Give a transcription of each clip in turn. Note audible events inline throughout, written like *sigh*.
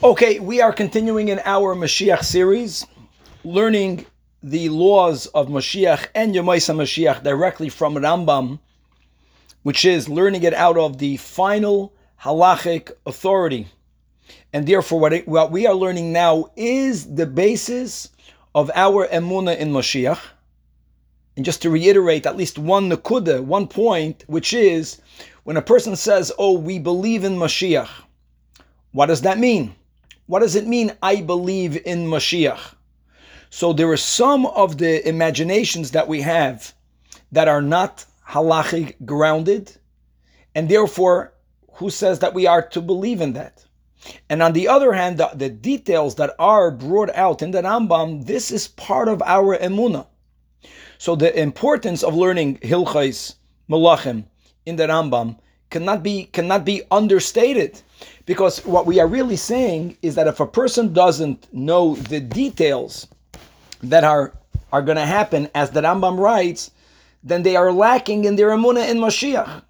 Okay, we are continuing in our Mashiach series, learning the laws of Mashiach and Yemaisa Mashiach directly from Rambam, which is learning it out of the final halachic authority. And therefore, what, it, what we are learning now is the basis of our emuna in Mashiach. And just to reiterate at least one nakuda, one point, which is when a person says, "Oh, we believe in Mashiach," what does that mean? What does it mean? I believe in Mashiach. So there are some of the imaginations that we have that are not halachic grounded, and therefore, who says that we are to believe in that? And on the other hand, the, the details that are brought out in the Rambam, this is part of our emuna. So the importance of learning Hilchais Malachim in the Rambam cannot be cannot be understated. Because what we are really saying is that if a person doesn't know the details that are, are going to happen, as the Rambam writes, then they are lacking in their emunah in Mashiach.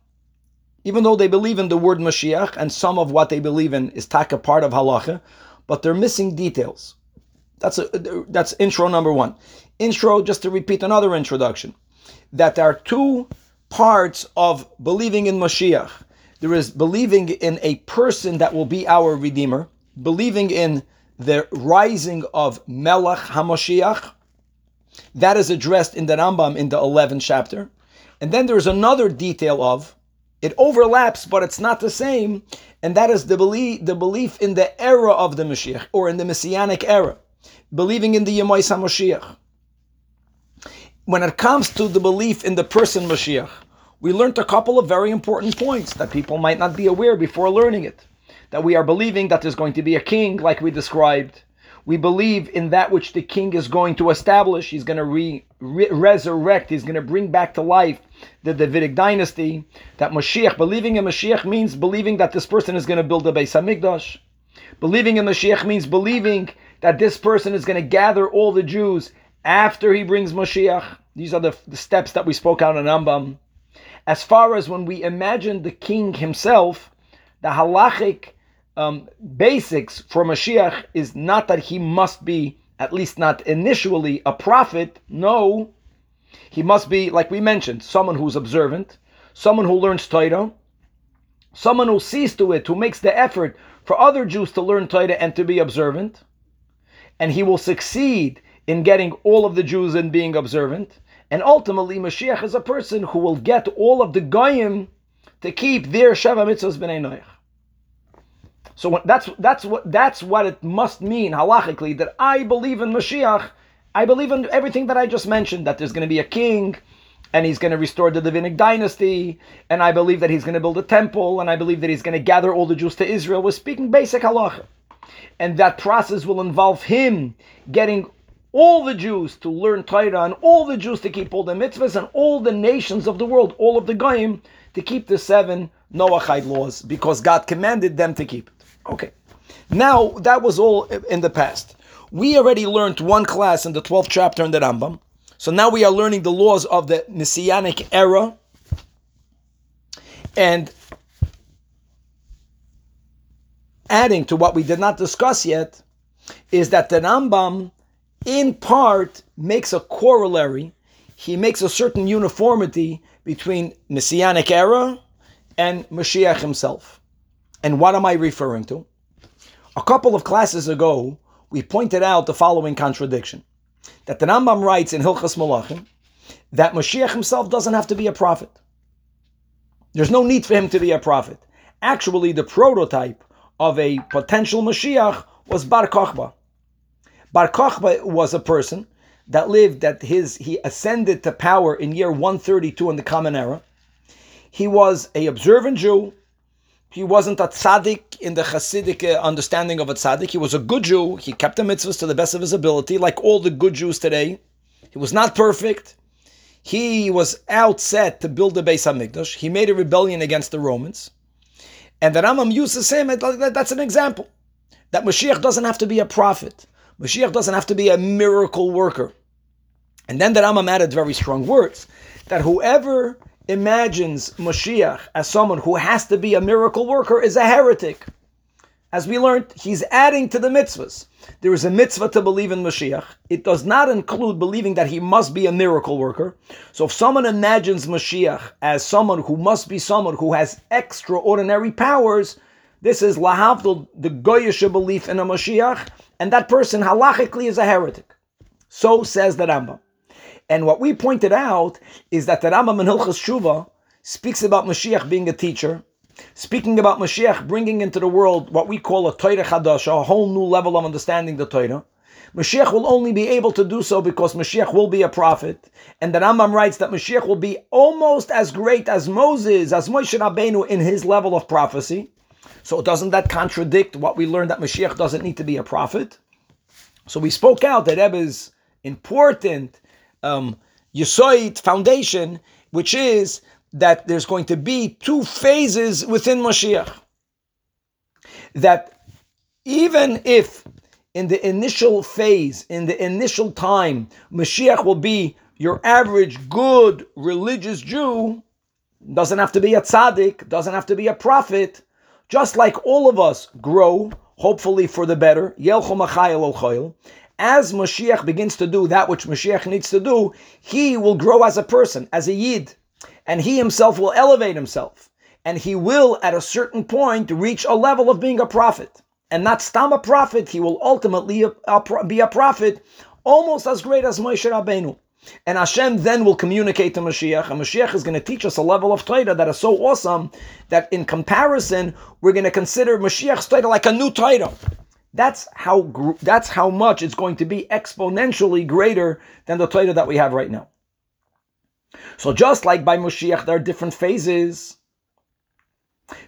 Even though they believe in the word Mashiach, and some of what they believe in is taka part of halacha, but they're missing details. That's a, that's intro number one. Intro, just to repeat another introduction, that there are two parts of believing in Mashiach. There is believing in a person that will be our Redeemer, believing in the rising of Melech HaMashiach. That is addressed in the Rambam in the 11th chapter. And then there's another detail of, it overlaps, but it's not the same, and that is the belief, the belief in the era of the Mashiach, or in the Messianic era, believing in the Yemais HaMashiach. When it comes to the belief in the person Mashiach, we learned a couple of very important points that people might not be aware before learning it. That we are believing that there's going to be a king, like we described. We believe in that which the king is going to establish. He's going to re, re, resurrect, he's going to bring back to life the Davidic dynasty. That Mashiach, believing in Mashiach means believing that this person is going to build a Beis Hamikdash. Believing in Mashiach means believing that this person is going to gather all the Jews after he brings Mashiach. These are the, the steps that we spoke out in Rambam as far as when we imagine the king himself, the halachic um, basics for Mashiach is not that he must be, at least not initially, a prophet. No, he must be, like we mentioned, someone who's observant, someone who learns Torah, someone who sees to it, who makes the effort for other Jews to learn Torah and to be observant, and he will succeed in getting all of the Jews in being observant. And ultimately, Mashiach is a person who will get all of the goyim to keep their Sheva Mitzvahs B'nai Noach. So that's that's what that's what it must mean halachically that I believe in Mashiach. I believe in everything that I just mentioned. That there's going to be a king, and he's going to restore the Davidic dynasty, and I believe that he's going to build a temple, and I believe that he's going to gather all the Jews to Israel. We're speaking basic halacha, and that process will involve him getting all the Jews to learn Torah and all the Jews to keep all the mitzvahs and all the nations of the world, all of the Goyim, to keep the seven Noachide laws because God commanded them to keep it. Okay. Now, that was all in the past. We already learned one class in the 12th chapter in the Rambam. So now we are learning the laws of the Messianic era. And adding to what we did not discuss yet is that the Rambam in part makes a corollary. He makes a certain uniformity between Messianic era and Mashiach himself. And what am I referring to? A couple of classes ago, we pointed out the following contradiction. That the Rambam writes in Hilchas Malachim that Mashiach himself doesn't have to be a prophet. There's no need for him to be a prophet. Actually, the prototype of a potential Mashiach was Bar Kochba. Bar Kochba was a person that lived that his he ascended to power in year 132 in the Common Era. He was a observant Jew. He wasn't a tzaddik in the Hasidic uh, understanding of a tzaddik. He was a good Jew. He kept the mitzvahs to the best of his ability, like all the good Jews today. He was not perfect. He was out set to build the Beis Hamikdash. He made a rebellion against the Romans. And the Rambam uses him, that's an example. That Mashiach doesn't have to be a prophet. Mashiach doesn't have to be a miracle worker. And then the Rambam added very strong words that whoever imagines Mashiach as someone who has to be a miracle worker is a heretic. As we learned, he's adding to the mitzvahs. There is a mitzvah to believe in Mashiach. It does not include believing that he must be a miracle worker. So if someone imagines Mashiach as someone who must be someone who has extraordinary powers, this is lahavdul, the goyish belief in a Mashiach, and that person halachically is a heretic. So says the Rambam. And what we pointed out is that the Rambam in Hilchas Shuva speaks about Mashiach being a teacher, speaking about Mashiach bringing into the world what we call a Torah Chadash, a whole new level of understanding the Torah. Mashiach will only be able to do so because Mashiach will be a prophet. And the Rambam writes that Mashiach will be almost as great as Moses, as Moshe Rabbeinu in his level of prophecy. So doesn't that contradict what we learned that Mashiach doesn't need to be a prophet? So we spoke out that Rebbe's important um, Yesoid foundation, which is that there's going to be two phases within Mashiach. That even if in the initial phase, in the initial time, Mashiach will be your average good religious Jew, doesn't have to be a tzaddik, doesn't have to be a prophet, just like all of us grow, hopefully for the better, as Mashiach begins to do that which Mashiach needs to do, he will grow as a person, as a Yid and he himself will elevate himself. And he will, at a certain point, reach a level of being a prophet. And not stam a prophet, he will ultimately be a prophet almost as great as Moshe Rabbeinu. And Hashem then will communicate to Mashiach, and Mashiach is going to teach us a level of Torah that is so awesome that in comparison, we're going to consider Mashiach's Torah like a new Torah. That's how that's how much it's going to be exponentially greater than the Torah that we have right now. So just like by Moshiach, there are different phases.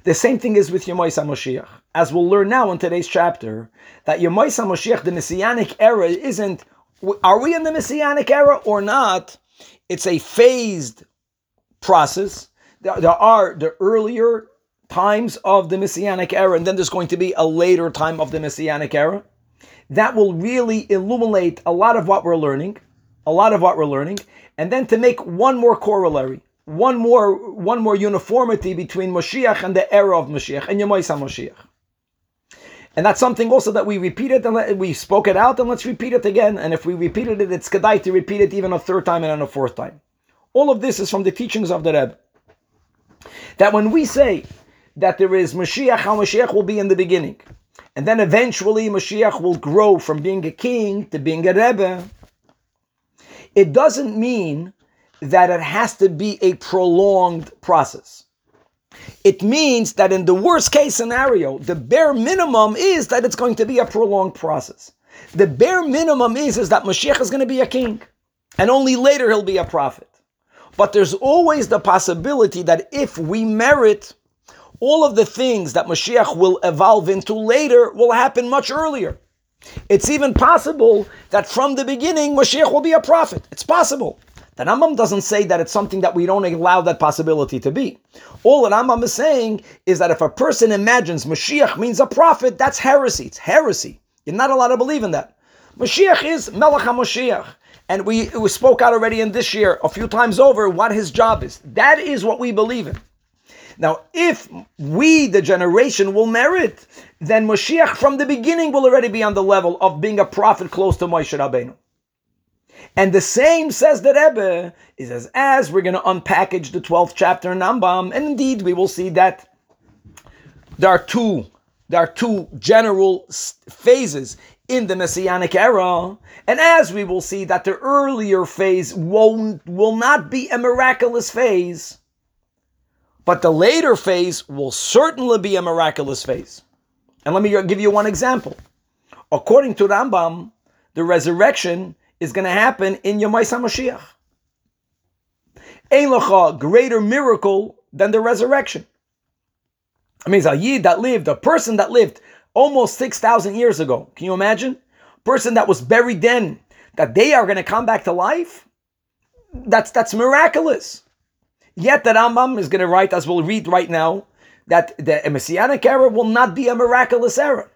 The same thing is with Yemois HaMoshiach. As we'll learn now in today's chapter, that Yemois HaMoshiach, the Messianic era, isn't, are we in the Messianic era or not? It's a phased process. There, there are the earlier times of the Messianic era, and then there's going to be a later time of the Messianic era. That will really illuminate a lot of what we're learning, a lot of what we're learning, and then to make one more corollary, one more one more uniformity between Moshiach and the era of Moshiach and Yemoisa Moshiach. And that's something also that we repeated and we spoke it out, and let's repeat it again. And if we repeated it, it's kedai to repeat it even a third time and then a fourth time. All of this is from the teachings of the Rebbe. That when we say that there is Mashiach, how Mashiach will be in the beginning, and then eventually Mashiach will grow from being a king to being a Rebbe, it doesn't mean that it has to be a prolonged process. It means that in the worst case scenario, the bare minimum is that it's going to be a prolonged process. The bare minimum is, is that Mashiach is going to be a king, and only later he'll be a prophet. But there's always the possibility that if we merit, all of the things that Mashiach will evolve into later will happen much earlier. It's even possible that from the beginning Mashiach will be a prophet. It's possible. The Rambam doesn't say that it's something that we don't allow that possibility to be. All the Rambam is saying is that if a person imagines Mashiach means a prophet, that's heresy. It's heresy. You're not allowed to believe in that. Mashiach is Melech HaMashiach. And we, we spoke out already in this year a few times over what his job is. That is what we believe in. Now, if we, the generation, will merit, then Moshiach from the beginning will already be on the level of being a prophet close to Moshe Rabbeinu. And the same says the Rebbe, is as, as we're going to unpackage the 12th chapter in Rambam, and indeed we will see that there are two, there are two general phases in the Messianic era. And as we will see that the earlier phase won't, will not be a miraculous phase, but the later phase will certainly be a miraculous phase. And let me give you one example. According to Rambam, the resurrection is going to happen in Yom HaMashiach. Ein greater miracle than the resurrection. It means a yid that lived, a person that lived almost 6,000 years ago. Can you imagine? Person that was buried then, that they are going to come back to life? That's, that's miraculous. Yet the Rambam is going to write, as we'll read right now, that the Messianic era will not be a miraculous era.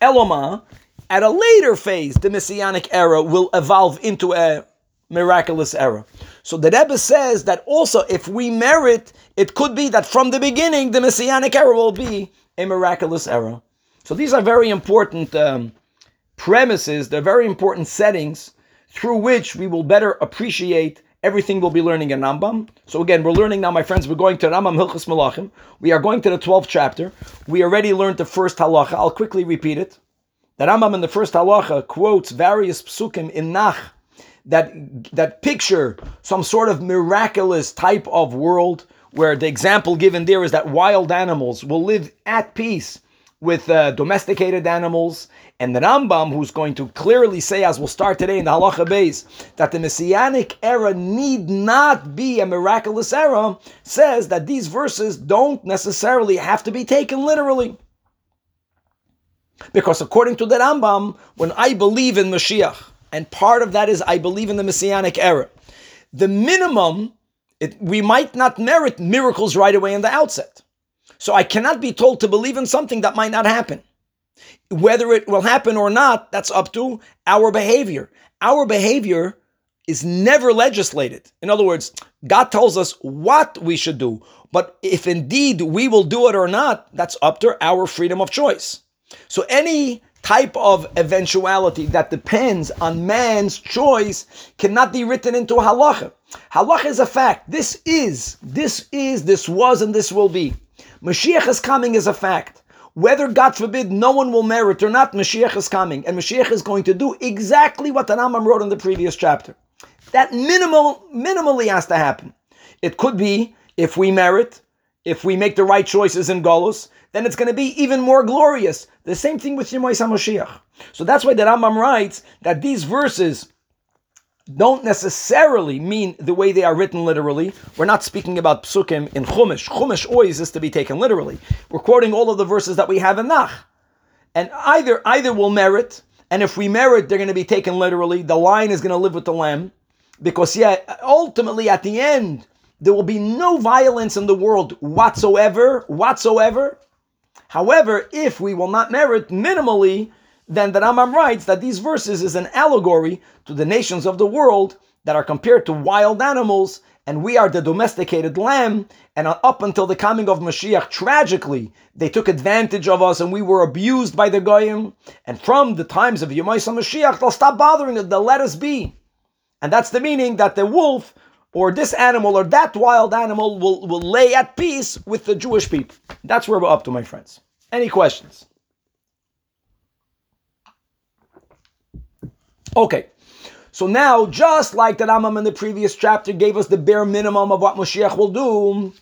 Eloma, at a later phase, the Messianic era will evolve into a miraculous era. So the Rebbe says that also if we merit, it could be that from the beginning the Messianic era will be a miraculous era. So these are very important um, premises, they're very important settings through which we will better appreciate everything we'll be learning in Rambam. So again, we're learning now, my friends, we're going to Rambam Hilchas Malachim. We are going to the 12th chapter. We already learned the first halacha. I'll quickly repeat it. The Rambam in the first halacha quotes various psukim in Nach that, that picture some sort of miraculous type of world where the example given there is that wild animals will live at peace with uh, domesticated animals, and the Rambam, who's going to clearly say, as we'll start today in the Halacha base, that the Messianic era need not be a miraculous era, says that these verses don't necessarily have to be taken literally. Because according to the Rambam, when I believe in Mashiach, and part of that is I believe in the Messianic era, the minimum, it, we might not merit miracles right away in the outset. So I cannot be told to believe in something that might not happen. Whether it will happen or not, that's up to our behavior. Our behavior is never legislated. In other words, God tells us what we should do. But if indeed we will do it or not, that's up to our freedom of choice. So any type of eventuality that depends on man's choice cannot be written into halacha. Halacha is a fact. This is, this is, this was, and this will be. Mashiach is coming is a fact. Whether, God forbid, no one will merit or not, Mashiach is coming. And Mashiach is going to do exactly what the wrote in the previous chapter. That minimal, minimally has to happen. It could be if we merit, if we make the right choices in Golus, then it's going to be even more glorious. The same thing with Yemois HaMashiach. So that's why the Rambam writes that these verses don't necessarily mean the way they are written literally. We're not speaking about psukim in Chumash. Chumash always is to be taken literally. We're quoting all of the verses that we have in Nach. And either either will merit, and if we merit, they're going to be taken literally. The lion is going to live with the lamb. Because yeah, ultimately at the end, there will be no violence in the world whatsoever, whatsoever. However, if we will not merit minimally, then the Rambam writes that these verses is an allegory to the nations of the world that are compared to wild animals, and we are the domesticated lamb. And up until the coming of Mashiach, tragically, they took advantage of us and we were abused by the Goyim. And from the times of Yemaisa Mashiach, they'll stop bothering us, they'll let us be. And that's the meaning that the wolf or this animal or that wild animal will, will lay at peace with the Jewish people. That's where we're up to, my friends. Any questions? Okay. So now, just like the Rambam in the previous chapter gave us the bare minimum of what Moshiach will do,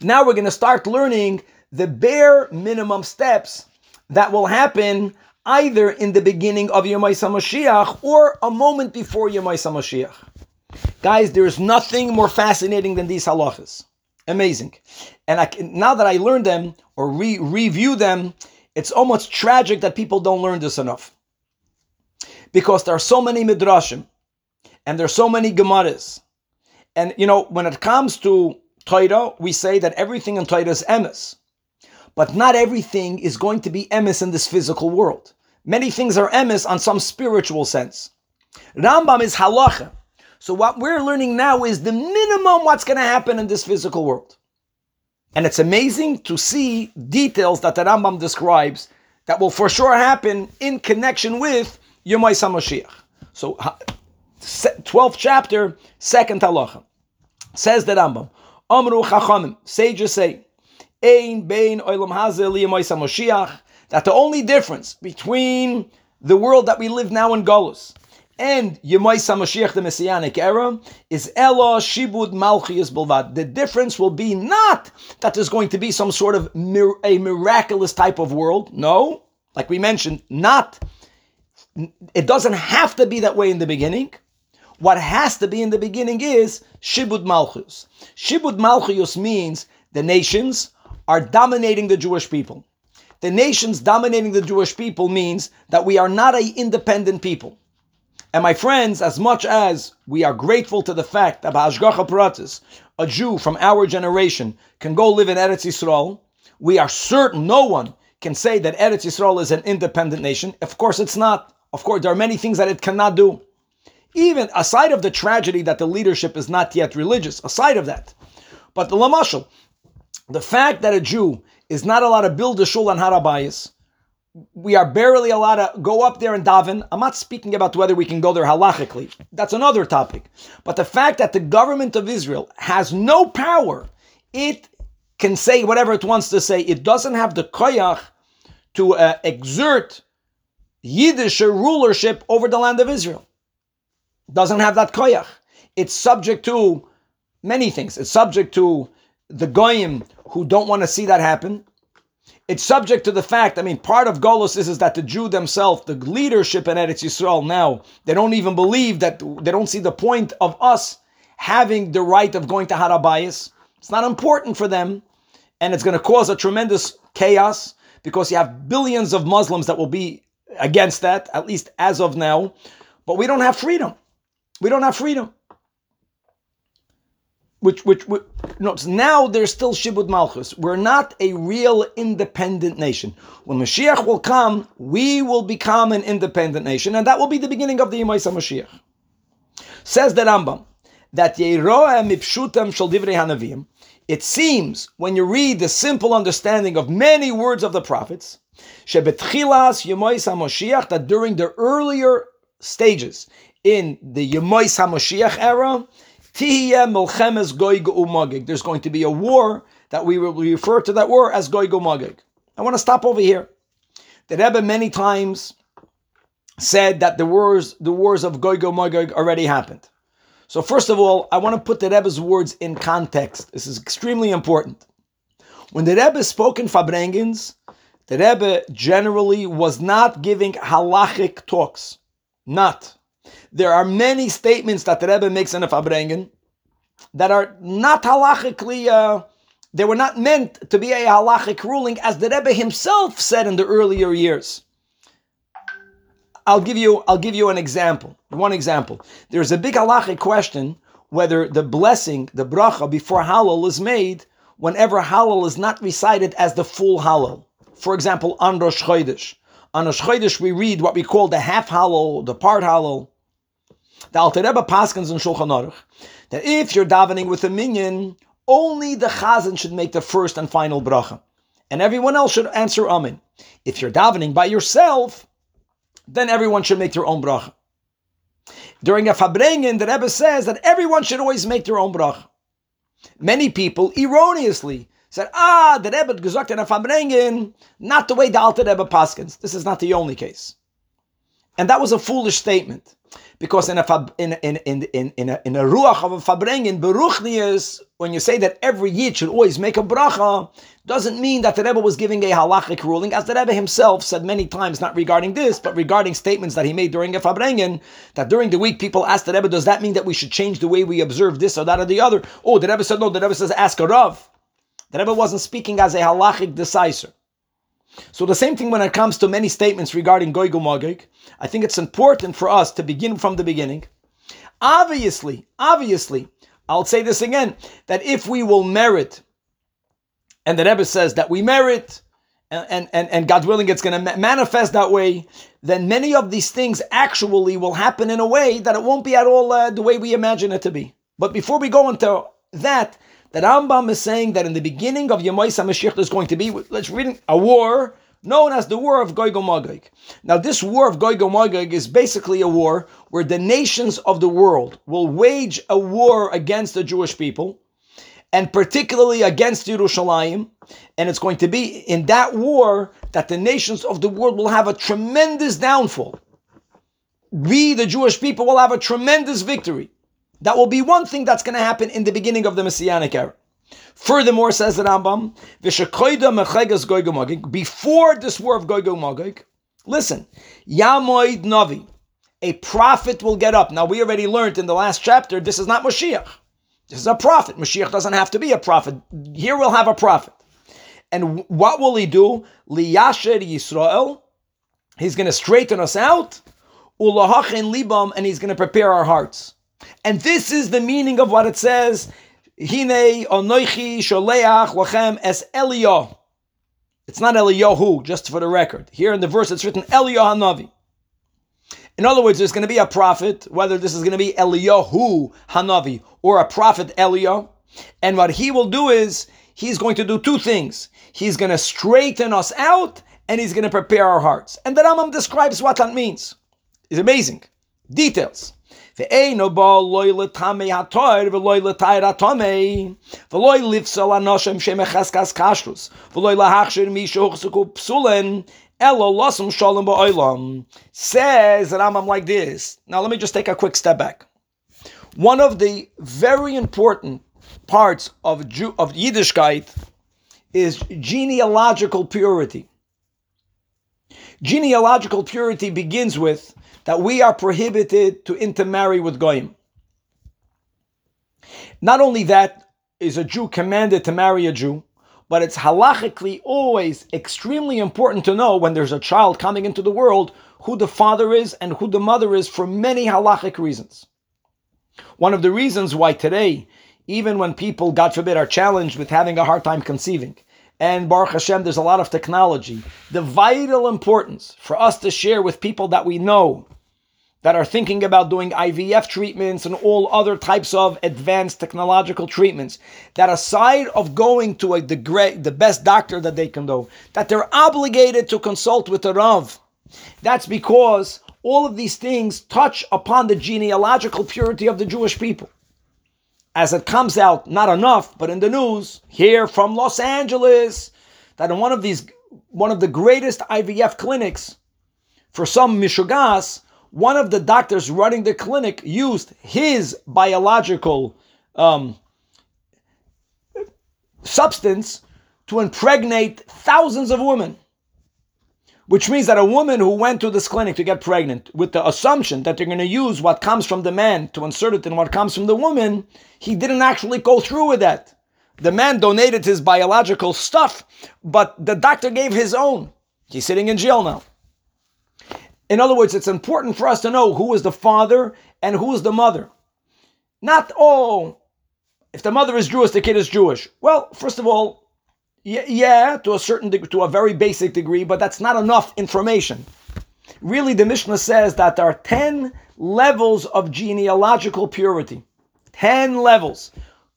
now we're going to start learning the bare minimum steps that will happen either in the beginning of Yomai Mashiach or a moment before Yomai Mashiach. Guys, there is nothing more fascinating than these halachas. Amazing. And I, now that I learned them or re- review them, it's almost tragic that people don't learn this enough because there are so many midrashim and there are so many gemaras. And you know, when it comes to Torah, we say that everything in Torah is emes. But not everything is going to be emes in this physical world. Many things are emes on some spiritual sense. Rambam is halacha. So what we're learning now is the minimum what's going to happen in this physical world. And it's amazing to see details that the Rambam describes that will for sure happen in connection with Yomai Mashiach. So, 12th chapter, second halacha. Says the Rambam, Amru Chachamim, sages say, Ein bein oilam hazel Yomai Mashiach, that the only difference between the world that we live now in Golus and Yemai Mashiach, the Messianic era, is Ella Shibud Malchias Bilvad. The difference will be not that there's going to be some sort of mir- a miraculous type of world. No, like we mentioned, not it doesn't have to be that way in the beginning. What has to be in the beginning is Shibud Malchus. Shibud Malchus means the nations are dominating the Jewish people. The nations dominating the Jewish people means that we are not a independent people. And my friends, as much as we are grateful to the fact that Hashgacha Pratis, a Jew from our generation, can go live in Eretz Yisrael, we are certain no one can say that Eretz Yisrael is an independent nation. Of course, it's not. Of course, there are many things that it cannot do. Even aside of the tragedy that the leadership is not yet religious, aside of that. But the Lamashal, the fact that a Jew is not allowed to build a shul on Har HaBayis, we are barely allowed to go up there and daven. I'm not speaking about whether we can go there halachically. That's another topic. But the fact that the government of Israel has no power, it can say whatever it wants to say. It doesn't have the koyach to uh, exert Yiddish rulership over the land of Israel. Doesn't have that koyach. It's subject to many things. It's subject to the goyim who don't want to see that happen. It's subject to the fact, I mean, part of Golos is, is that the Jew themselves, the leadership in Eretz Yisrael now, they don't even believe that, they don't see the point of us having the right of going to Har HaBayis. It's not important for them, and it's going to cause a tremendous chaos because you have billions of Muslims that will be against that, at least as of now. But we don't have freedom. We don't have freedom which, which, which no, now there's still Shibud Malchus. We're not a real independent nation. When Mashiach will come, we will become an independent nation, and that will be the beginning of the Yemaisa Mashiach. Says the Rambam that Yeroa Mipshutam Shal Hanavim. It seems when you read the simple understanding of many words of the prophets, Shebetchilas Yemaisa Mashiach, that during the earlier stages in the Yemaisa Mashiach era, there's going to be a war that we will refer to that war as Gog Magog. I want to stop over here. The Rebbe many times said that the wars, the wars of Gog Magog already happened. So first of all, I want to put the Rebbe's words in context. This is extremely important. When the Rebbe spoke in Farbrengens, the Rebbe generally was not giving halachic talks. Not. There are many statements that the Rebbe makes in the Farbrengen that are not halachically, uh, they were not meant to be a halachic ruling, as the Rebbe himself said in the earlier years. I'll give you, I'll give you an example. One example. There's a big halachic question whether the blessing, the bracha before hallel is made whenever hallel is not recited as the full hallel. For example, on Rosh Chodesh. On Rosh Chodesh, we read what we call the half hallel, the part hallel. The Alter Rebbe Paskins in Shulchan Aruch that if you're davening with a minyan, only the chazan should make the first and final bracha, and everyone else should answer amen. If you're davening by yourself, then everyone should make their own bracha. During a farbrengen, the Rebbe says that everyone should always make their own bracha. Many people erroneously said, ah, the Rebbe gesagt in a farbrengen, not the way the Alter Rebbe paskins. This is not the only case. And that was a foolish statement because in a in in in in in a, in a ruach of a farbrengen beruchnius, when you say that every yid should always make a bracha, doesn't mean that the Rebbe was giving a halachic ruling, as the Rebbe himself said many times, not regarding this, but regarding statements that he made during a farbrengen, that during the week people asked the Rebbe, does that mean that we should change the way we observe this or that or the other? Oh, the Rebbe said no. The Rebbe says ask a rav. The Rebbe wasn't speaking as a halachic decisor. So the same thing when it comes to many statements regarding Gog Magog, I think it's important for us to begin from the beginning. Obviously, obviously, I'll say this again, that if we will merit, and the Rebbe says that we merit, and, and, and God willing it's going to manifest that way, then many of these things actually will happen in a way that it won't be at all uh, the way we imagine it to be. But before we go into that, that Rambam is saying that in the beginning of Yemois HaMashiach there's going to be, let's read a war known as the War of Gog Magog. Now, this War of Gog Magog is basically a war where the nations of the world will wage a war against the Jewish people, and particularly against Yerushalayim. And it's going to be in that war that the nations of the world will have a tremendous downfall. We, the Jewish people, will have a tremendous victory. That will be one thing that's going to happen in the beginning of the Messianic era. Furthermore, says the Rambam, before this war of Gog Magog, listen, Yamoid Navi, a prophet will get up. Now, we already learned in the last chapter, this is not Mashiach. This is a prophet. Mashiach doesn't have to be a prophet. Here we'll have a prophet. And what will he do? Liyasher Yisrael. He's going to straighten us out. Ulahachin libam, and he's going to prepare our hearts. And this is the meaning of what it says, Hine onoichi sholeach lachem es Eliyah. It's not Eliyahu, just for the record. Here in the verse it's written Eliyah Hanavi. In other words, there's going to be a prophet, whether this is going to be Eliyahu Hanavi or a prophet Eliyah, and what he will do is he's going to do two things. He's going to straighten us out and He's going to prepare our hearts. And the Rambam describes what that means. It's amazing. Details. Ve'eino ba loy letame hatoir ve'loy letair atome ve'loy lifsal anoshem shemechaskas kashrus ve'loy lahachshir mishuchzuku psulen Elo losum shalom ba'olam says Rambam like this. Now let me just take a quick step back. One of the very important parts of Jew, of Yiddishkeit is genealogical purity. Genealogical purity begins with that we are prohibited to intermarry with goyim. Not only that is a Jew commanded to marry a Jew, but it's halachically always extremely important to know when there's a child coming into the world who the father is and who the mother is for many halachic reasons. One of the reasons why today, even when people, God forbid, are challenged with having a hard time conceiving, and Baruch Hashem, there's a lot of technology, the vital importance for us to share with people that we know that are thinking about doing IVF treatments and all other types of advanced technological treatments, that aside of going to a, the, great, the best doctor that they can do, that they're obligated to consult with a Rav. That's because all of these things touch upon the genealogical purity of the Jewish people. As it comes out, not enough, but in the news, here from Los Angeles, that in one of these, one of the greatest IVF clinics, for some Mishugas, one of the doctors running the clinic used his biological um, substance to impregnate thousands of women. Which means that a woman who went to this clinic to get pregnant with the assumption that they're going to use what comes from the man to insert it in what comes from the woman, he didn't actually go through with that. The man donated his biological stuff, but the doctor gave his own. He's sitting in jail now. In other words, it's important for us to know who is the father and who is the mother. Not, oh, if the mother is Jewish, the kid is Jewish. Well, first of all, yeah, to a certain degree, to a very basic degree, but that's not enough information. Really, the Mishnah says that there are 10 levels of genealogical purity. 10 levels.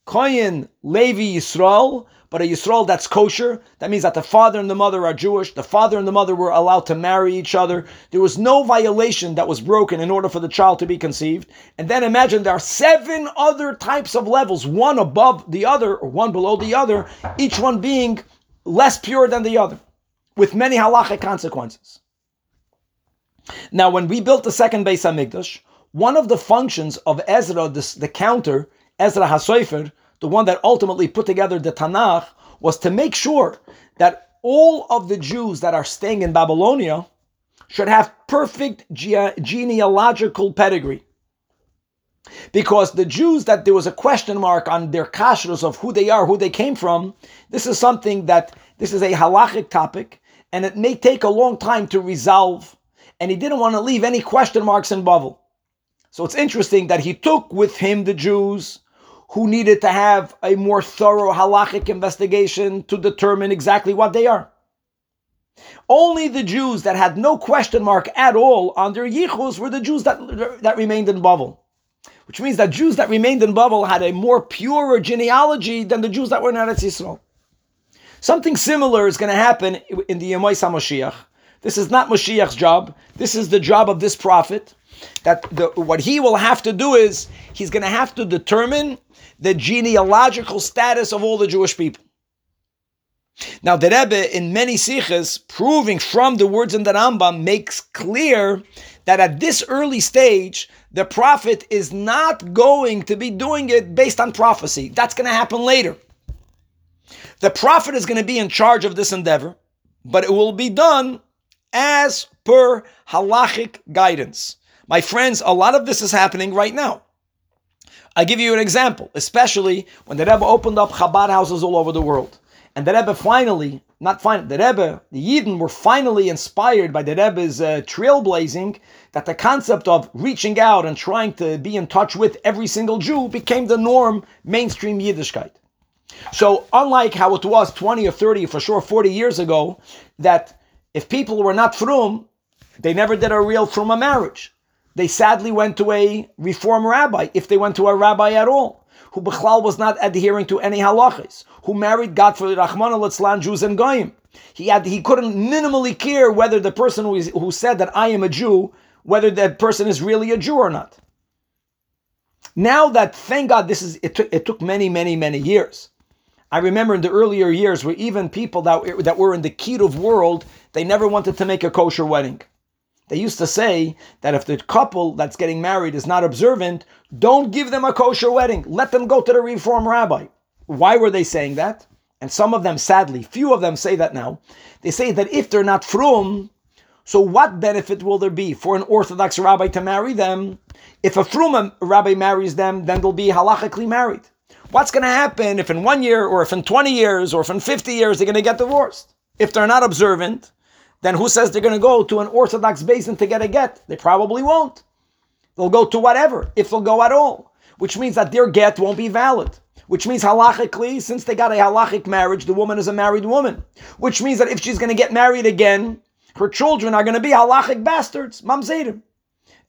Koyin Levi Yisrael, but a Yisrael that's kosher, that means that the father and the mother are Jewish, the father and the mother were allowed to marry each other. There was no violation that was broken in order for the child to be conceived. And then imagine there are seven other types of levels, one above the other, or one below the other, each one being less pure than the other, with many halachic consequences. Now, when we built the second Beis Hamikdash, one of the functions of Ezra, this, the counter, Ezra HaSofer, the one that ultimately put together the Tanakh, was to make sure that all of the Jews that are staying in Babylonia should have perfect ge- genealogical pedigree. Because the Jews that there was a question mark on their kashrus of who they are, who they came from, this is something that this is a halachic topic, and it may take a long time to resolve. And he didn't want to leave any question marks in Bavel. So it's interesting that he took with him the Jews who needed to have a more thorough halachic investigation to determine exactly what they are. Only the Jews that had no question mark at all on their yichus were the Jews that, that remained in Bavel. Which means that Jews that remained in Bavel had a more pure genealogy than the Jews that were in Eretz Yisrael. Something similar is going to happen in the Yemais HaMashiach. This is not Mashiach's job. This is the job of this prophet. That the, what he will have to do is he's going to have to determine the genealogical status of all the Jewish people. Now, the Rebbe, in many sichos, proving from the words in the Rambam, makes clear that at this early stage, the prophet is not going to be doing it based on prophecy. That's going to happen later. The prophet is going to be in charge of this endeavor, but it will be done as per halachic guidance. My friends, a lot of this is happening right now. I give you an example, especially when the Rebbe opened up Chabad houses all over the world. And the Rebbe finally, not finally, the Rebbe, the Yidden were finally inspired by the Rebbe's uh, trailblazing that the concept of reaching out and trying to be in touch with every single Jew became the norm, mainstream Yiddishkeit. So, unlike how it was 20 or 30, for sure 40 years ago, that if people were not frum, they never did a real fruma marriage they sadly went to a reform rabbi, if they went to a rabbi at all, who Bechlal was not adhering to any halachas, who married God for Rahman al Jews and Goyim. He had he couldn't minimally care whether the person who, is, who said that I am a Jew, whether that person is really a Jew or not. Now that thank God this is it took it took many many many years. I remember in the earlier years where even people that that were in the Kiruv world they never wanted to make a kosher wedding. They used to say that if the couple that's getting married is not observant, don't give them a kosher wedding. Let them go to the reform rabbi. Why were they saying that? And some of them, sadly, few of them say that now. They say that if they're not frum, so what benefit will there be for an Orthodox rabbi to marry them? If a frum rabbi marries them, then they'll be halachically married. What's going to happen if in one year, or if in 20 years, or if in 50 years, they're going to get divorced? If they're not observant, then who says they're going to go to an Orthodox beis din to get a get? They probably won't. They'll go to whatever, if they'll go at all, which means that their get won't be valid. Which means halachically, since they got a halachic marriage, the woman is a married woman. Which means that if she's going to get married again, her children are going to be halachic bastards, mamzerim.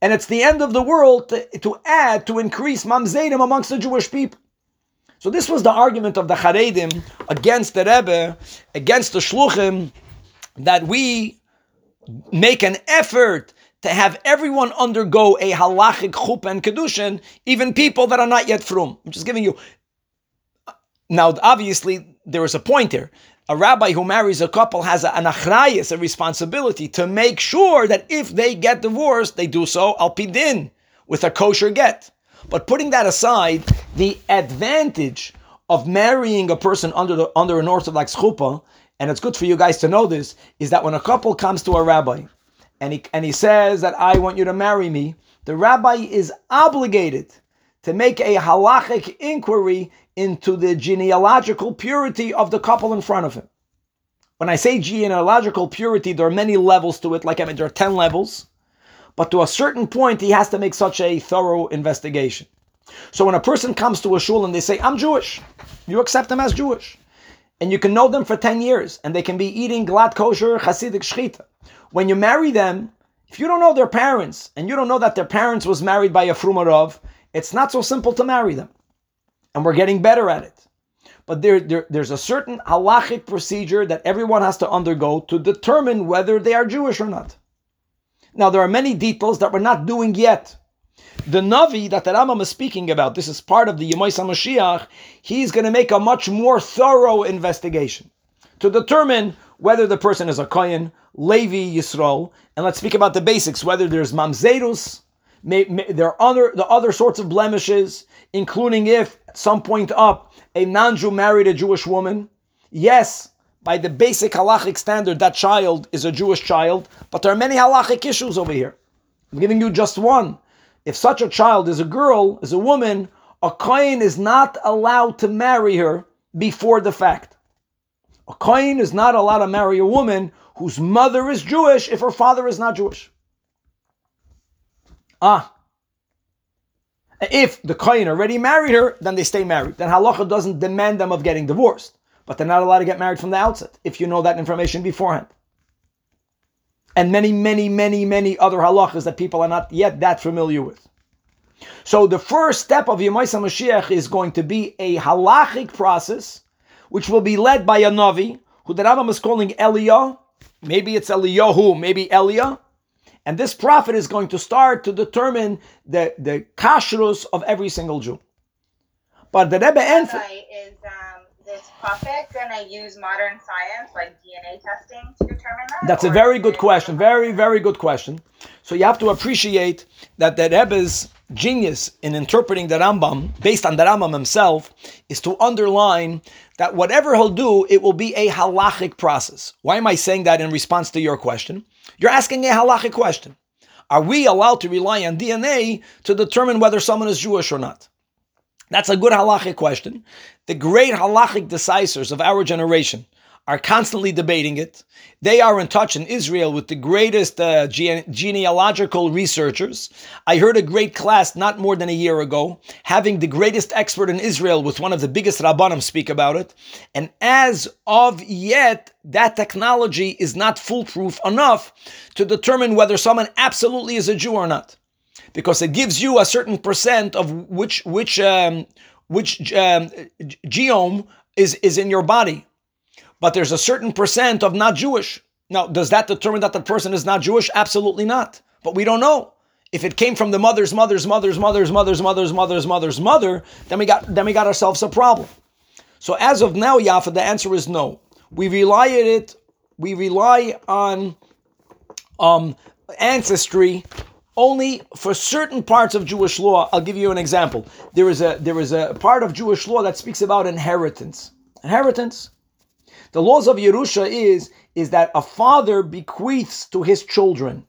And it's the end of the world to, to add, to increase mamzerim amongst the Jewish people. So this was the argument of the Charedim against the Rebbe, against the Shluchim, that we make an effort to have everyone undergo a halachic chup and kedushin, even people that are not yet frum. I'm just giving you. Now, obviously, there is a point here. A rabbi who marries a couple has an achrayas, a responsibility to make sure that if they get divorced, they do so al pidin, with a kosher get. But putting that aside, the advantage of marrying a person under the, under an orthodox chuppah and it's good for you guys to know this, is that when a couple comes to a rabbi and he, and he says that I want you to marry me, the rabbi is obligated to make a halachic inquiry into the genealogical purity of the couple in front of him. When I say genealogical purity, there are many levels to it, like I mean, there are 10 levels, but to a certain point, he has to make such a thorough investigation. So when a person comes to a shul and they say, I'm Jewish, you accept them as Jewish and you can know them for 10 years, and they can be eating glatt kosher Hasidic shchita. When you marry them, if you don't know their parents, and you don't know that their parents was married by a frumarov, it's not so simple to marry them. And we're getting better at it. But there, there, there's a certain halachic procedure that everyone has to undergo to determine whether they are Jewish or not. Now, there are many details that we're not doing yet. The Navi that the Rambam is speaking about, this is part of the Yemais HaMashiach, he's going to make a much more thorough investigation to determine whether the person is a Kohen, Levi, Yisrael, and let's speak about the basics, whether there's Mamzerus, there are other, the other sorts of blemishes, including if at some point up a non-Jew married a Jewish woman. Yes, by the basic halachic standard, that child is a Jewish child, but there are many halachic issues over here. I'm giving you just one if such a child is a girl, is a woman, a kohen is not allowed to marry her before the fact. A kohen is not allowed to marry a woman whose mother is Jewish if her father is not Jewish. Ah. If the kohen already married her, then they stay married. Then halacha doesn't demand them of getting divorced. But they're not allowed to get married from the outset if you know that information beforehand and many, many, many, many other halachas that people are not yet that familiar with. So the first step of Yemaisa Mashiach is going to be a halachic process, which will be led by a Navi, who the Rambam is calling Eliyahu. Maybe it's Eliyahu, maybe Elia. And this prophet is going to start to determine the, the kashrus of every single Jew. But the Rebbe ends this uh, prophet going to use modern science like DNA testing to determine that? That's a very good question. Very, very good question. So you have to appreciate that the Rebbe's genius in interpreting the Rambam, based on the Rambam himself, is to underline that whatever he'll do, it will be a halachic process. Why am I saying that in response to your question? You're asking a halachic question. Are we allowed to rely on DNA to determine whether someone is Jewish or not? That's a good halachic question. The great halachic decisors of our generation are constantly debating it. They are in touch in Israel with the greatest uh, gene- genealogical researchers. I heard a great class not more than a year ago, having the greatest expert in Israel with one of the biggest rabbanim speak about it. And as of yet, that technology is not foolproof enough to determine whether someone absolutely is a Jew or not because it gives you a certain percent of which which um, which um, genome is, is in your body, but there's a certain percent of not Jewish. Now, does that determine that the person is not Jewish? Absolutely not. But we don't know. If it came from the mother's mother's mother's mother's mother's mother's mother's mother's mother, then we got then we got ourselves a problem. So as of now, Yafa, the answer is no. We rely on it. We rely on um, ancestry only for certain parts of Jewish law. I'll give you an example. There is a there is a part of Jewish law that speaks about inheritance. Inheritance. The laws of Yerusha is is that a father bequeaths to his children.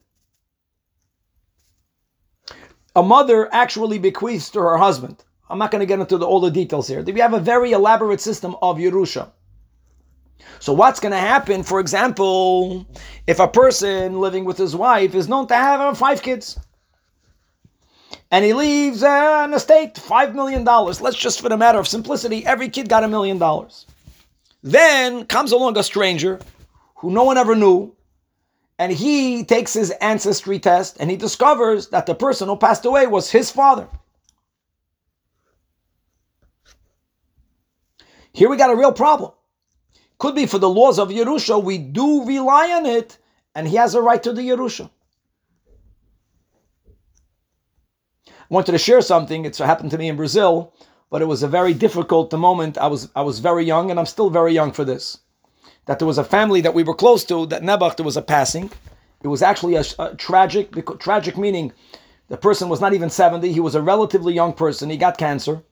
A mother actually bequeaths to her husband. I'm not going to get into the, all the details here. We have a very elaborate system of Yerusha. So what's going to happen, for example, if a person living with his wife is known to have five kids, and he leaves uh, an estate, five million dollars. Let's just, for the matter of simplicity, every kid got a million dollars. Then comes along a stranger who no one ever knew, and he takes his ancestry test and he discovers that the person who passed away was his father. Here we got a real problem. Could be for the laws of Yerusha, we do rely on it, and he has a right to the Yerusha. I wanted to share something. It's happened to me in Brazil, but it was a very difficult moment. I was I was very young, and I'm still very young for this. That there was a family that we were close to. That Nebuch there was a passing. It was actually a, a tragic tragic meaning. The person was not even 70. He was a relatively young person. He got cancer.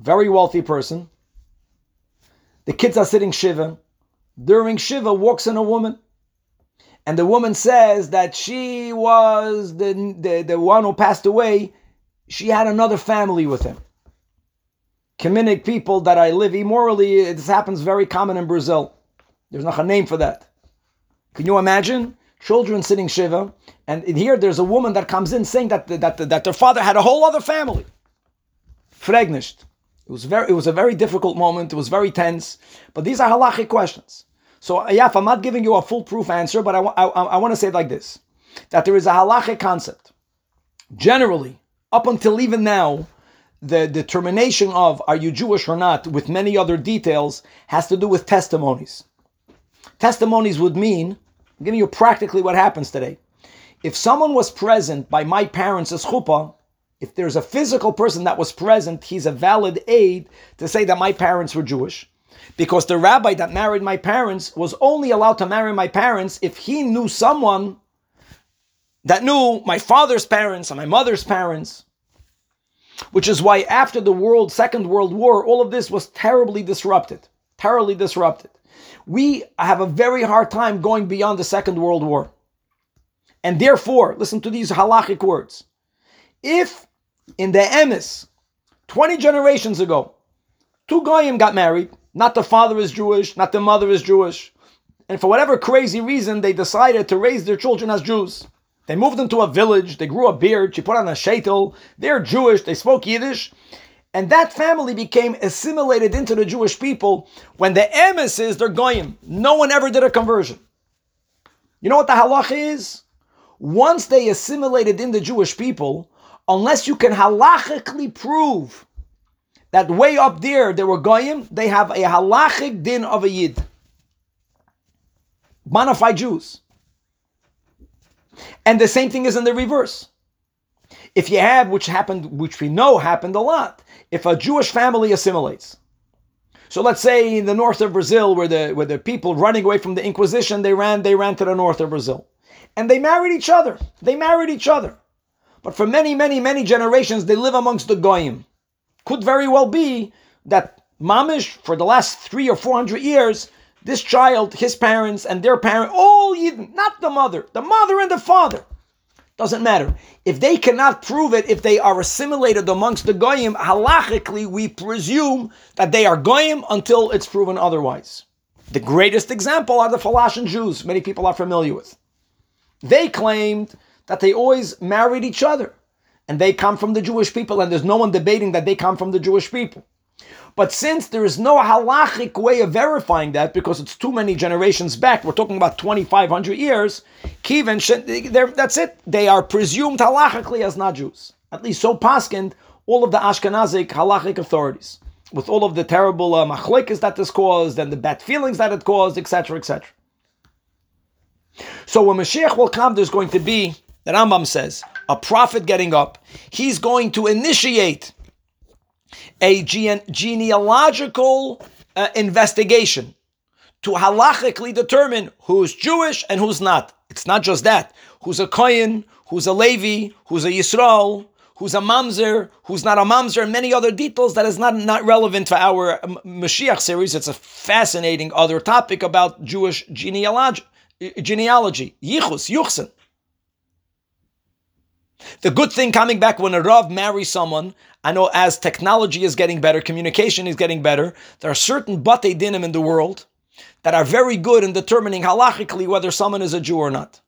Very wealthy person. The kids are sitting Shiva. During Shiva, walks in a woman. And the woman says that she was the, the, the one who passed away. She had another family with him. Kamitic people that I live immorally, this happens very common in Brazil. There's not a name for that. Can you imagine? Children sitting Shiva, and here there's a woman that comes in saying that, that, that, that their father had a whole other family. Fregnished. It was very, it was a very difficult moment. It was very tense. But these are halachic questions. So, uh, Yaf, I'm not giving you a foolproof answer, but I, I, I want to say it like this: that there is a halachic concept. Generally, up until even now, the determination of are you Jewish or not, with many other details, has to do with testimonies. Testimonies would mean, I'm giving you practically what happens today. If someone was present by my parents' chuppah, if there's a physical person that was present, he's a valid aid to say that my parents were Jewish. Because the rabbi that married my parents was only allowed to marry my parents if he knew someone that knew my father's parents and my mother's parents. Which is why after the world, Second World War, all of this was terribly disrupted. Terribly disrupted. We have a very hard time going beyond the Second World War. And therefore, listen to these halachic words. If in the Emes, 20 generations ago, two Goyim got married, not the father is Jewish, not the mother is Jewish, and for whatever crazy reason they decided to raise their children as Jews. They moved into a village, they grew a beard, she put on a shaitel, they're Jewish, they spoke Yiddish, and that family became assimilated into the Jewish people when the Emes is they're Goyim. No one ever did a conversion. You know what the halach is? Once they assimilated in the Jewish people, unless you can halachically prove that way up there they were goyim, they have a halachic din of a yid. Bonafide Jews. And the same thing is in the reverse. If you have, which happened, which we know happened a lot, if a Jewish family assimilates. So let's say in the north of Brazil, where the where the people running away from the Inquisition, they ran, they ran to the north of Brazil. And they married each other. They married each other. But for many, many, many generations, they live amongst the Goyim. Could very well be that Mamish, for the last three or four hundred years, this child, his parents, and their parent, all Yidden, not the mother, the mother and the father. Doesn't matter. If they cannot prove it, if they are assimilated amongst the Goyim, halachically, we presume that they are Goyim until it's proven otherwise. The greatest example are the Falashan Jews, many people are familiar with. They claimed that they always married each other. And they come from the Jewish people, and there's no one debating that they come from the Jewish people. But since there is no halachic way of verifying that, because it's too many generations back, we're talking about 2,500 years, Kivan, that's it. They are presumed halachically as not Jews. At least so paskind all of the Ashkenazic halachic authorities. with all of the terrible uh, machlokes that this caused and the bad feelings that it caused, etc., etc. So when Mashiach will come, there's going to be, the Rambam says, a prophet getting up. He's going to initiate a gene- genealogical uh, investigation to halachically determine who's Jewish and who's not. It's not just that. Who's a Kohen, who's a Levi, who's a Yisrael, who's a Mamzer, who's not a Mamzer, and many other details that is not, not relevant for our um, Mashiach series. It's a fascinating other topic about Jewish genealogy, genealogy Yichus, Yuchsin. The good thing coming back when a Rav marries someone, I know as technology is getting better, communication is getting better, there are certain Batei Dinim in the world that are very good in determining halachically whether someone is a Jew or not.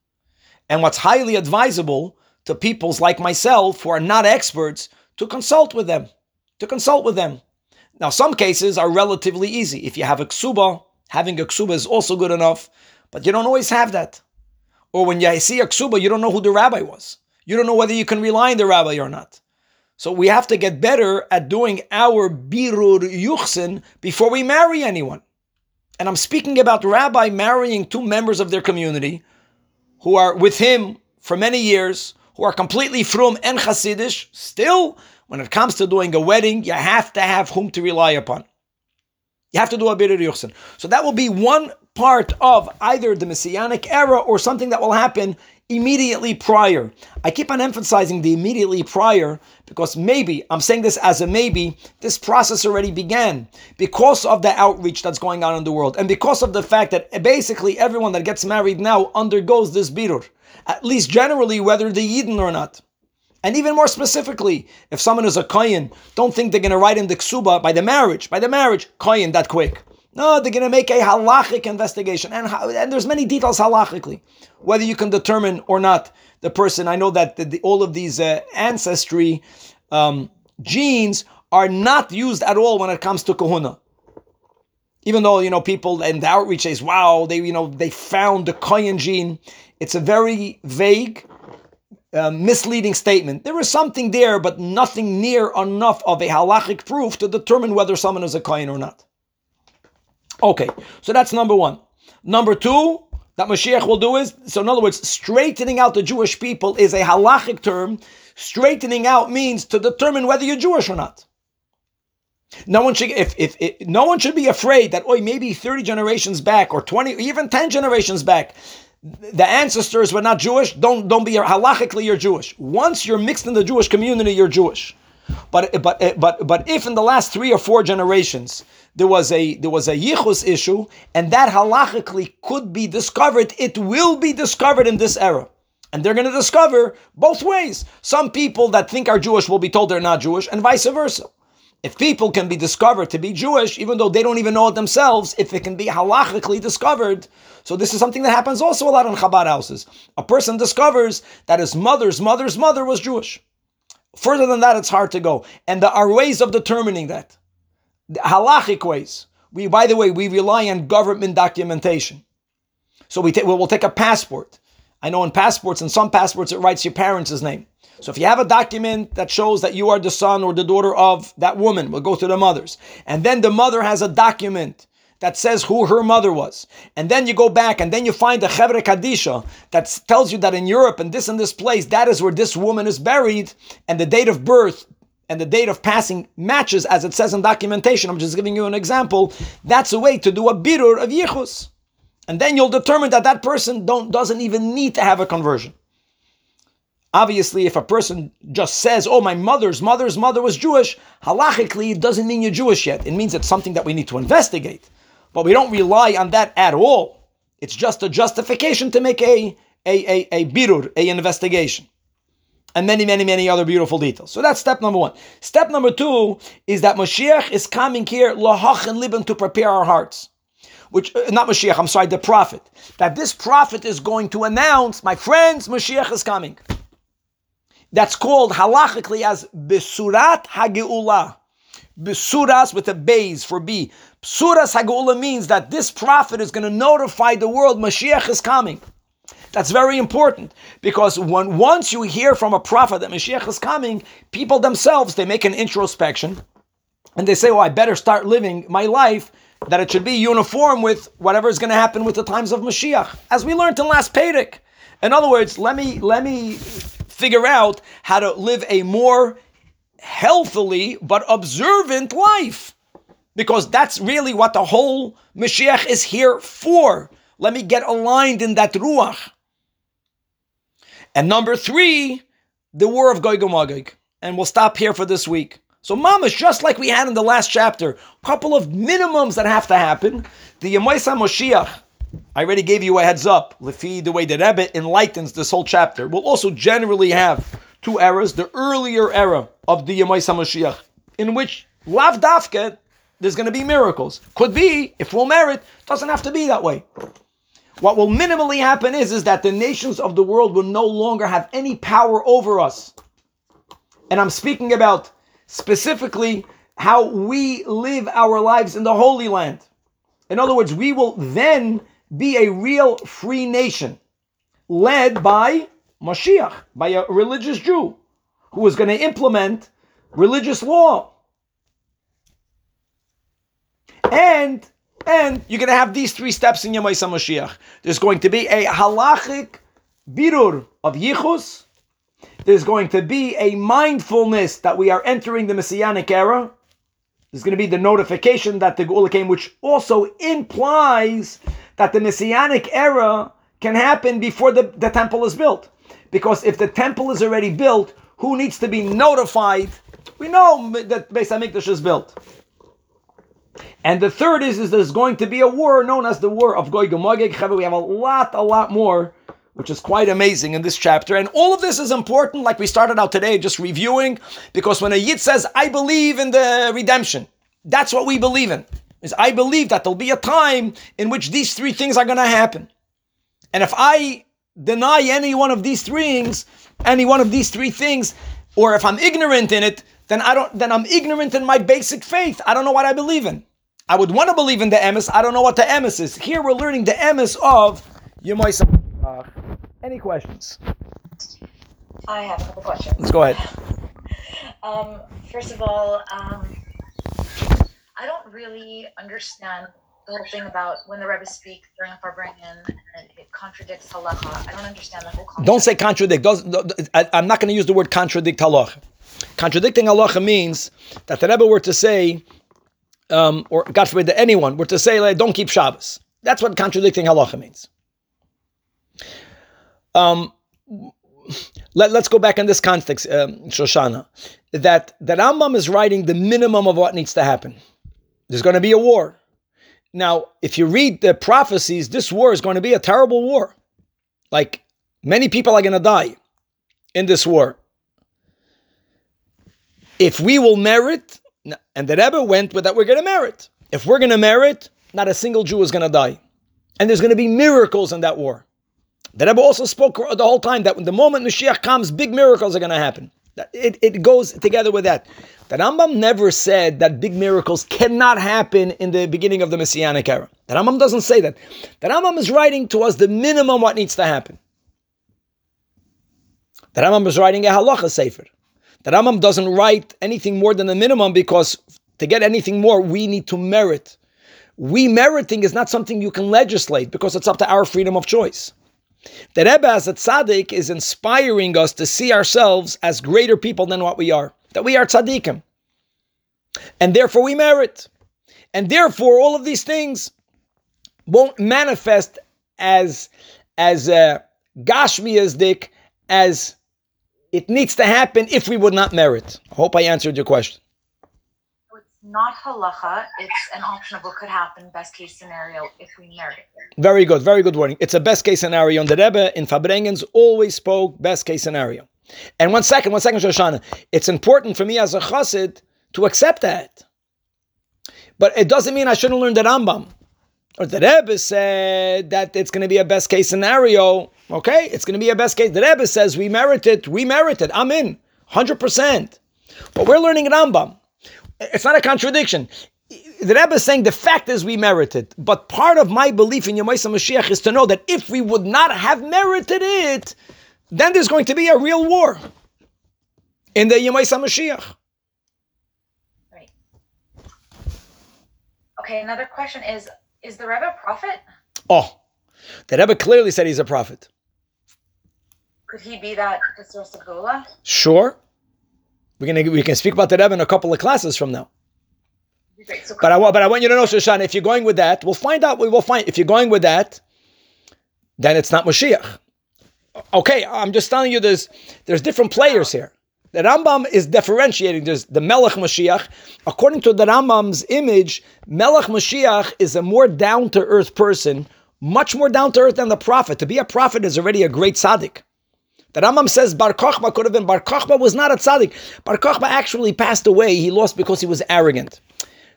And what's highly advisable to peoples like myself who are not experts to consult with them. To consult with them. Now, some cases are relatively easy. If you have a ksuba, having a ksuba is also good enough, but you don't always have that. Or when you see a ksuba, you don't know who the rabbi was. You don't know whether you can rely on the rabbi or not. So we have to get better at doing our birur yuchsin before we marry anyone. And I'm speaking about rabbi marrying two members of their community who are with him for many years, who are completely frum and Hasidish. Still, when it comes to doing a wedding, you have to have whom to rely upon. You have to do a birur yuchsin. So that will be one part of either the messianic era or something that will happen immediately prior. I keep on emphasizing the immediately prior because maybe, I'm saying this as a maybe, this process already began because of the outreach that's going on in the world and because of the fact that basically everyone that gets married now undergoes this birur, at least generally, whether they're Yidden or not. And even more specifically, if someone is a Kohen, don't think they're going to write in the ksuba by the marriage, by the marriage, Kohen that quick. No, they're going to make a halachic investigation, and, and there's many details halachically, whether you can determine or not the person. I know that the, the, all of these uh, ancestry um, genes are not used at all when it comes to kehuna. Even though you know people and the outreach says, "Wow, they you know they found the Kohen gene," it's a very vague, uh, misleading statement. There is something there, but nothing near enough of a halachic proof to determine whether someone is a Kohen or not. Okay, so that's number one. Number two, that Mashiach will do is, so in other words, straightening out the Jewish people is a halachic term. Straightening out means to determine whether you're Jewish or not. No one should, if, if, if no one should be afraid that, oh, maybe 30 generations back or 20, even 10 generations back, the ancestors were not Jewish. Don't, don't be, halachically, you're Jewish. Once you're mixed in the Jewish community, you're Jewish. But, but, but, but if in the last three or four generations, there was a there was a yichus issue, and that halachically could be discovered. It will be discovered in this era. And they're going to discover both ways. Some people that think are Jewish will be told they're not Jewish, and vice versa. If people can be discovered to be Jewish, even though they don't even know it themselves, if it can be halachically discovered, so this is something that happens also a lot in Chabad houses. A person discovers that his mother's mother's mother was Jewish. Further than that, it's hard to go. And there are ways of determining that The halachic ways. We, by the way, we rely on government documentation. So we, we'll take a passport. I know in passports, in some passports, it writes your parents' name. So if you have a document that shows that you are the son or the daughter of that woman, we'll go to the mothers. And then the mother has a document that says who her mother was. And then you go back and then you find the Chevre Kadisha that tells you that in Europe and this and this place, that is where this woman is buried and the date of birth and the date of passing matches as it says in documentation, I'm just giving you an example, that's a way to do a birur of yichus. And then you'll determine that that person don't, doesn't even need to have a conversion. Obviously, if a person just says, oh, my mother's mother's mother was Jewish, halachically, it doesn't mean you're Jewish yet. It means it's something that we need to investigate. But we don't rely on that at all. It's just a justification to make a, a, a, a birur, a investigation and many, many, many other beautiful details. So that's step number one. Step number two is that Mashiach is coming here, lahach and libin, to prepare our hearts. Which, uh, not Mashiach, I'm sorry, the prophet. That this prophet is going to announce, my friends, Mashiach is coming. That's called halachically as Besurat Hageula. Besuras with a beis for B. Besuras Hageula means that this prophet is going to notify the world Mashiach is coming. That's very important because when once you hear from a prophet that Mashiach is coming, people themselves they make an introspection. and they say, "Oh, I better start living my life that it should be uniform with whatever is going to happen with the times of Mashiach," as we learned in last Pedic. In other words, let me let me figure out how to live a more healthily but observant life. Because that's really what the whole Mashiach is here for. Let me get aligned in that ruach. And number three, the war of Gog and Magog. And we'll stop here for this week. So mamash, just like we had in the last chapter, a couple of minimums that have to happen. The Yemaisa Moshiach, I already gave you a heads up. Lefi, the way that Rebbe enlightens this whole chapter, will also generally have two eras. The earlier era of the Yemaisa Moshiach, in which Lav Dafke, there's going to be miracles. Could be, if we'll merit, doesn't have to be that way. What will minimally happen is, is that the nations of the world will no longer have any power over us. And I'm speaking about specifically how we live our lives in the Holy Land. In other words, we will then be a real free nation led by Mashiach, by a religious Jew who is going to implement religious law. And and you're going to have these three steps in Yemaisa Mashiach. There's going to be a halachic birur of yichus. There's going to be a mindfulness that we are entering the Messianic era. There's going to be the notification that the Geula came, which also implies that the Messianic era can happen before the, the temple is built. Because if the temple is already built, who needs to be notified? We know that Beis Hamikdash is built. And the third is, is there's going to be a war known as the war of Gog and. We have a lot, a lot more, which is quite amazing in this chapter. And all of this is important, like we started out today, just reviewing, because when a Yid says, I believe in the redemption, that's what we believe in. Is I believe that there'll be a time in which these three things are going to happen. And if I deny any one of these three things, any one of these three things, or if I'm ignorant in it, then I don't then I'm ignorant in my basic faith. I don't know what I believe in. I would want to believe in the emes. I don't know what the emes is. Here we're learning the emes of Yemaisa. Any questions? I have a couple questions. Let's go ahead. *laughs* Um, first of all, um, I don't really understand the whole thing about when the Rebbe speaks during a Farbrengen and it contradicts halacha. I don't understand the whole concept. Don't say contradict. I, am not going to use the word contradict halacha. Contradicting halacha means that the Rebbe were to say, um, or God forbid that anyone were to say, like, don't keep Shabbos. That's what contradicting halacha means. Um, let, us go back in this context, um, Shoshana, that, that Rambam is writing the minimum of what needs to happen. There's going to be a war. Now, if you read the prophecies, this war is going to be a terrible war. Like, many people are going to die in this war. If we will merit, and the Rebbe went with that, we're going to merit. If we're going to merit, not a single Jew is going to die. And there's going to be miracles in that war. The Rebbe also spoke the whole time that when the moment Mashiach comes, big miracles are going to happen. It, it goes together with that. The Rambam never said that big miracles cannot happen in the beginning of the Messianic era. The Rambam doesn't say that. The Rambam is writing to us the minimum what needs to happen. The Rambam is writing a halacha sefer. The Rambam doesn't write anything more than the minimum because to get anything more, we need to merit. We meriting is not something you can legislate because it's up to our freedom of choice. The Rebbe as a tzaddik is inspiring us to see ourselves as greater people than what we are. That we are tzaddikim. And therefore we merit. And therefore all of these things won't manifest as as uh, gashmiyazdik as it needs to happen if we would not merit. I hope I answered your question. Not halacha, it's an option of what could happen, best case scenario, if we merit it. Very good, very good wording. It's a best case scenario. And the Rebbe in Farbrengens always spoke best case scenario. And one second, one second, Shoshana. It's important for me as a chassid to accept that. But it doesn't mean I shouldn't learn the Rambam. Or the Rebbe said that it's going to be a best case scenario. Okay, it's going to be a best case. The Rebbe says we merit it, we merit it. I'm in, 100%. But we're learning Rambam. It's not a contradiction. The Rebbe is saying the fact is we merited. But part of my belief in Yemaisa Mashiach is to know that if we would not have merited it, then there's going to be a real war in the Yemaisa Mashiach. Right. Okay, another question is Is the Rebbe a prophet? Oh, the Rebbe clearly said he's a prophet. Could he be that the source of Gola? Sure. We're gonna we can speak about the Rebbe in a couple of classes from now. So But I want but I want you to know, Shoshana, if you're going with that, we'll find out. We will find if you're going with that, then it's not Mashiach. Okay, I'm just telling you there's there's different players here. The Rambam is differentiating. There's the Melech Mashiach. According to the Rambam's image, Melech Mashiach is a more down to earth person, much more down to earth than the prophet. To be a prophet is already a great tzaddik. The Rambam says Bar Kochba could have been Bar Kochba was not a tzaddik. Bar Kochba actually passed away. He lost because he was arrogant.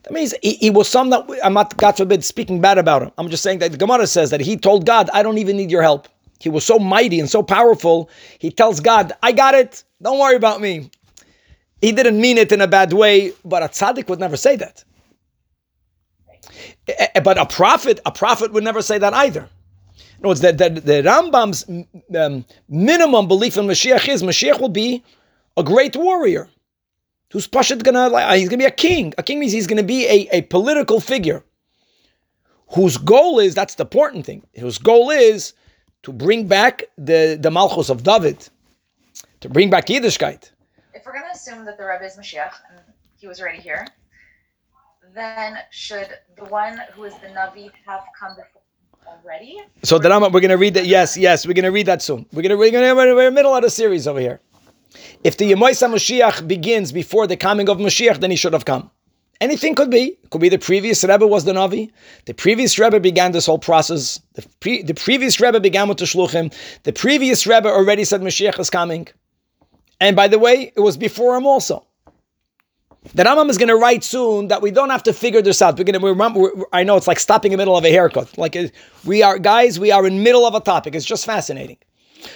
That means he, he was some that I'm not, God forbid, speaking bad about him. I'm just saying that the Gemara says that he told God, I don't even need your help. He was so mighty and so powerful. He tells God, I got it. Don't worry about me. He didn't mean it in a bad way, but a tzaddik would never say that. But a prophet, a prophet would never say that either. No, it's that the, the Rambam's um, minimum belief in Mashiach is Mashiach will be a great warrior who's Pashat gonna like he's gonna be a king. A king means he's gonna be a, a political figure whose goal is that's the important thing. Whose goal is to bring back the the Malchus of David, to bring back Yiddishkeit. if we're to assume that the Rebbe is Mashiach and he was already here, then should the one who is the Navi have come before already? So the Rambam, we're gonna read that. Yes, yes, we're gonna read that soon. We're gonna we're gonna we're in the middle of the series over here. If the Yemoisa Mashiach begins before the coming of Mashiach, then he should have come. Anything could be. Could be the previous Rebbe was the Navi. The previous Rebbe began this whole process. The, pre, the previous Rebbe began with the Shluchim. The previous Rebbe already said Mashiach is coming. And by the way, it was before him also. The Rambam is going to write soon that we don't have to figure this out. We're going to remember. we're- I know it's like stopping in the middle of a haircut. Like uh, we are, guys. We are in middle of a topic. It's just fascinating.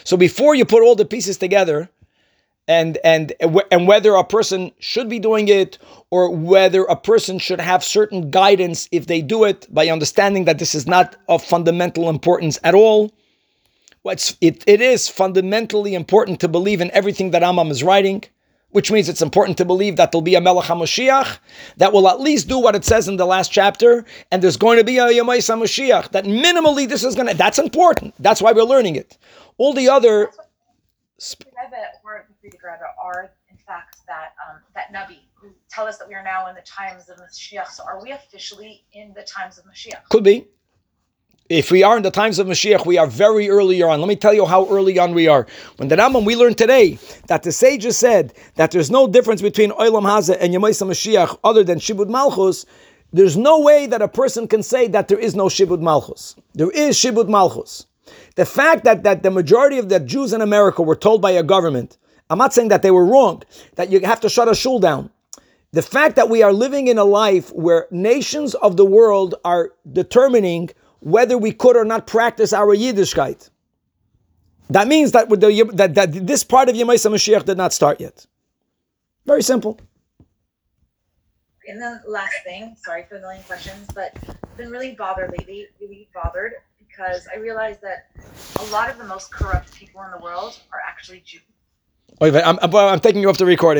So before you put all the pieces together, and and and whether a person should be doing it or whether a person should have certain guidance if they do it by understanding that this is not of fundamental importance at all. What's it, it is fundamentally important to believe in everything that Rambam is writing, which means it's important to believe that there'll be a Melech HaMashiach that will at least do what it says in the last chapter, and there's going to be a Yemais HaMashiach, that minimally this is going to, that's important. That's why we're learning it. All the other, The Rebbe or the are, in fact, that um, that Navi who tell us that we are now in the times of Mashiach. So are we officially in the times of Mashiach? Could be. If we are in the times of Mashiach, we are very early on. Let me tell you how early on we are. When the Rambam, we learned today that the sages said that there's no difference between Olam Hazeh and Yemaisa Mashiach other than Shibud Malchus. There's no way that a person can say that there is no Shibud Malchus. There is Shibud Malchus. The fact that, that the majority of the Jews in America were told by a government, I'm not saying that they were wrong, that you have to shut a shul down. The fact that we are living in a life where nations of the world are determining whether we could or not practice our Yiddishkeit. That means that, with the, that, that this part of Yemaisa Mashiach did not start yet. Very simple. And then last thing, sorry for the million questions, but I've been really bothered lately, really bothered because I realized that a lot of the most corrupt people in the world are actually Jews. Wait, wait, I'm, I'm, I'm taking you off the recording.